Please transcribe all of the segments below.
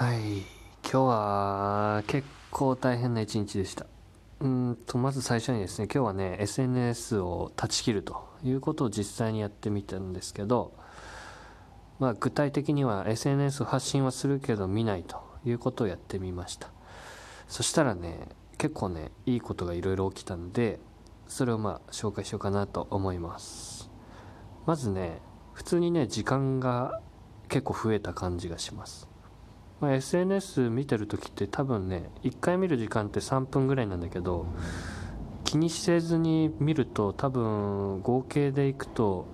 はい。今日は結構大変な一日でした。うんとまず最初にですね今日はね SNS を断ち切るということを実際にやってみたんですけどまあ具体的には SNS を発信はするけど見ないということをやってみました。そしたらね結構ねいいことがいろいろ起きたんでそれをまあ紹介しようかなと思います。まずね普通にね時間が結構増えた感じがします、まあ、SNS 見てる時って多分ね1回見る時間って3分ぐらいなんだけど気にせずに見ると多分合計でいくと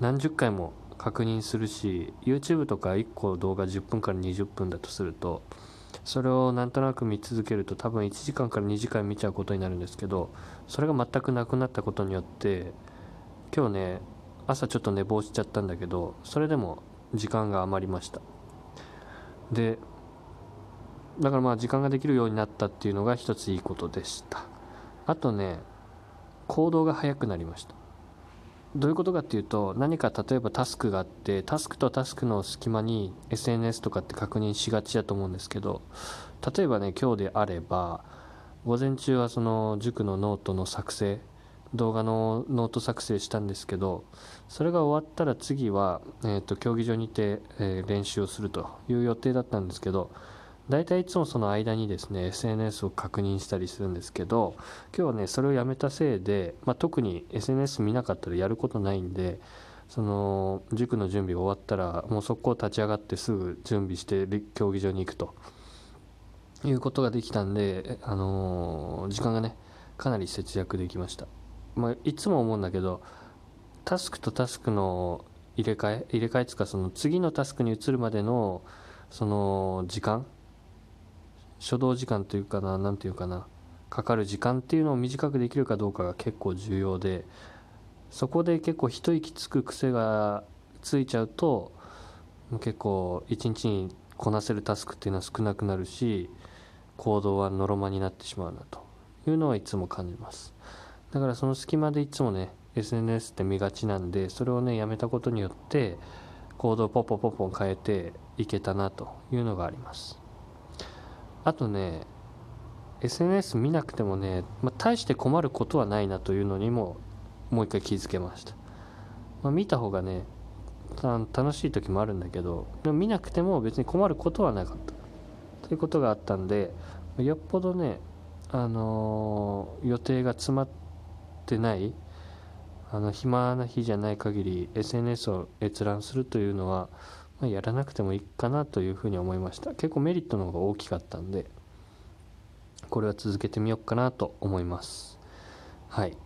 何十回も確認するし YouTube とか1個動画10分から20分だとするとそれをなんとなく見続けると多分1時間から2時間見ちゃうことになるんですけどそれが全くなくなったことによって今日ね朝ちょっと寝坊しちゃったんだけどそれでも時間が余りました。でだからまあ時間ができるようになったっていうのが一ついいことでした。あとね行動が早くなりました。どういうことかっていうと何か例えばタスクがあってタスクとタスクの隙間に SNS とかって確認しがちだと思うんですけど例えばね今日であれば午前中はその塾のノートの作成動画のノート作成したんですけどそれが終わったら次は、えーと、競技場にて、えー、練習をするという予定だったんですけど大体いつもその間にですね SNS を確認したりするんですけど今日はねそれをやめたせいで、まあ、特に SNS 見なかったらやることないんでその塾の準備が終わったらもう速攻立ち上がってすぐ準備して競技場に行くということができたんで、あのー、時間がねかなり節約できました。まあ、いつも思うんだけどタスクとタスクの入れ替え入れ替えつかその次のタスクに移るまでのその時間初動時間というかな何ていうかなかかる時間っていうのを短くできるかどうかが結構重要でそこで結構一息つく癖がついちゃうと結構一日にこなせるタスクっていうのは少なくなるし行動はのろまになってしまうなというのはいつも感じます。だからその隙間でいつもね SNS って見がちなんでそれをねやめたことによって行動ポッポポッポン変えていけたなというのがあります。あとね SNS 見なくてもね、まあ、大して困ることはないなというのにももう一回気づけました、まあ、見た方がね楽しい時もあるんだけどでも見なくても別に困ることはなかった。ということがあったんでよっぽどねあのー、予定が詰まってってないあの暇な日じゃない限り SNS を閲覧するというのは、まあ、やらなくてもいいかなというふうに思いました。結構メリットの方が大きかったんでこれは続けてみようかなと思います。はい。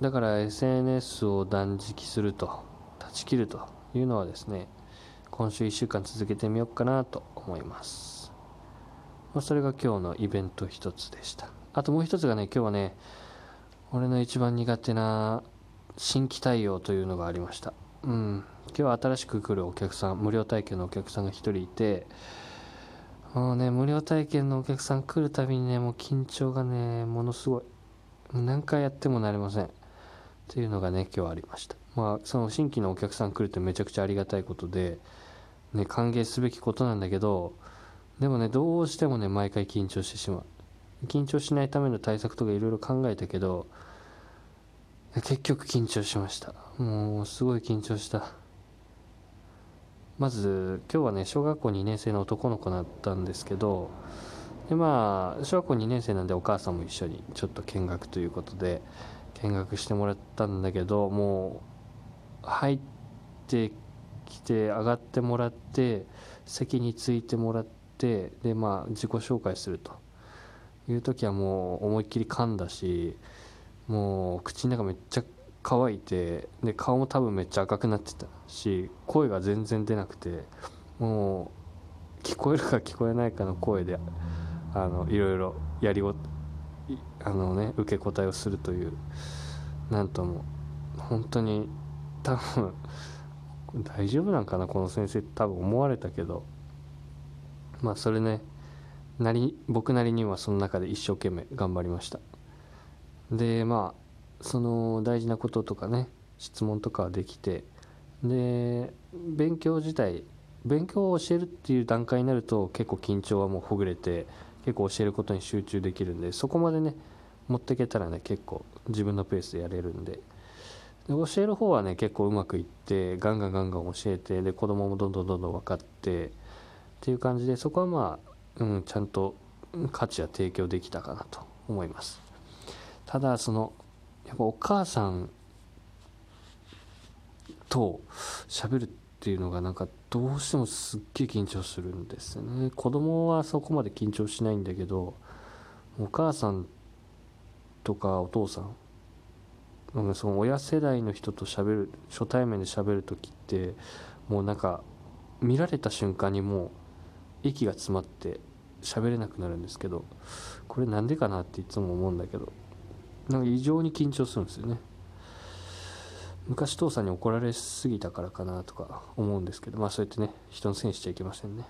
だから SNS を断食すると断ち切るというのはですね今週1週間続けてみようかなと思います。それが今日のイベント一つでした。あともう一つがね今日はね俺の一番苦手な新規対応というのがありました。うん。今日は新しく来るお客さん無料体験のお客さんが1人いてもうね無料体験のお客さん来るたびにねもう緊張がねものすごい。何回やってもなれません。っていうのがね今日ありました。まあその新規のお客さん来るってめちゃくちゃありがたいことでね歓迎すべきことなんだけどでもねどうしてもね毎回緊張してしまう。緊張しないための対策とかいろいろ考えたけど結局緊張しました。もうすごい緊張した。まず今日はね小学校2年生の男の子だったんですけどでまあ小学校2年生なんでお母さんも一緒にちょっと見学ということで見学してもらったんだけどもう入ってきて上がってもらって席に着いてもらってでまあ自己紹介すると。いう時はもう思いっきり噛んだしもう口の中めっちゃ乾いてで顔も多分めっちゃ赤くなってたし声が全然出なくてもう聞こえるか聞こえないかの声であのいろいろやりごあのね受け答えをするというなんとも本当に多分大丈夫なんかなこの先生って多分思われたけど。まあそれねなり僕なりにはその中で一生懸命頑張りました。でまあその大事なこととかね質問とかできてで勉強自体勉強を教えるっていう段階になると結構緊張はもうほぐれて結構教えることに集中できるんでそこまでね持っていけたらね結構自分のペースでやれるんで。で教える方はね結構うまくいってガンガンガンガン教えてで子供もどんどんどんどん分かってっていう感じでそこはまあ、うん、ちゃんと価値は提供できたかなと思います。ただそのやっぱお母さんと喋るっていうのがなんかどうしてもすっげえ緊張するんですよね。子供はそこまで緊張しないんだけどお母さんとかお父さんその親世代の人と喋る初対面で喋る時ってもうなんか見られた瞬間にもう息が詰まって喋れなくなるんですけどこれなんでかなっていつも思うんだけどなんか異常に緊張するんですよね。昔父さんに怒られすぎたからかなとか思うんですけどまあそうやってね人のせいにしちゃいけませんね。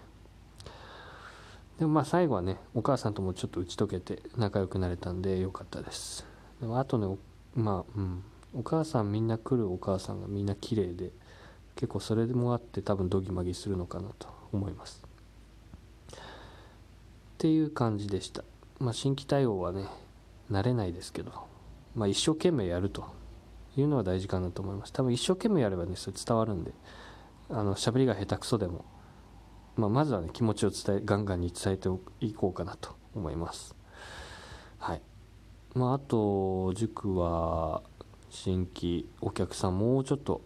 でもまあ最後はねお母さんともちょっと打ち解けて仲良くなれたんでよかったです。でもあとねまあうん。お母さんみんな来るお母さんがみんな綺麗で結構それもあって多分ドギマギするのかなと思います。っていう感じでした。まあ新規対応はね慣れないですけどまあ一生懸命やるというのは大事かなと思います。多分一生懸命やればねそれ伝わるんであの喋りが下手くそでも、まあ、まずはね気持ちを伝えガンガンに伝えていこうかなと思います。はい。まああと塾は新規お客さんもうちょっと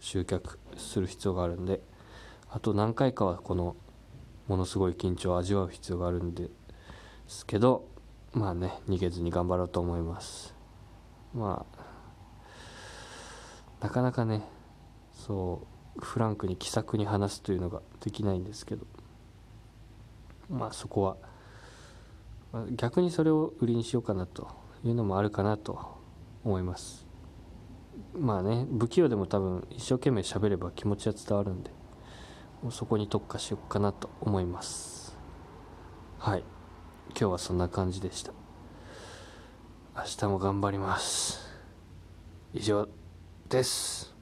集客する必要があるんであと何回かはこのものすごい緊張を味わう必要があるんですけどまあね逃げずに頑張ろうと思います。まあなかなかねそうフランクに気さくに話すというのができないんですけどまあそこは、逆にそれを売りにしようかなというのもあるかなと思います。まあね不器用でも多分一生懸命喋れば気持ちは伝わるんで。そこに特化しようかなと思います。はい。今日はそんな感じでした。明日も頑張ります。以上です。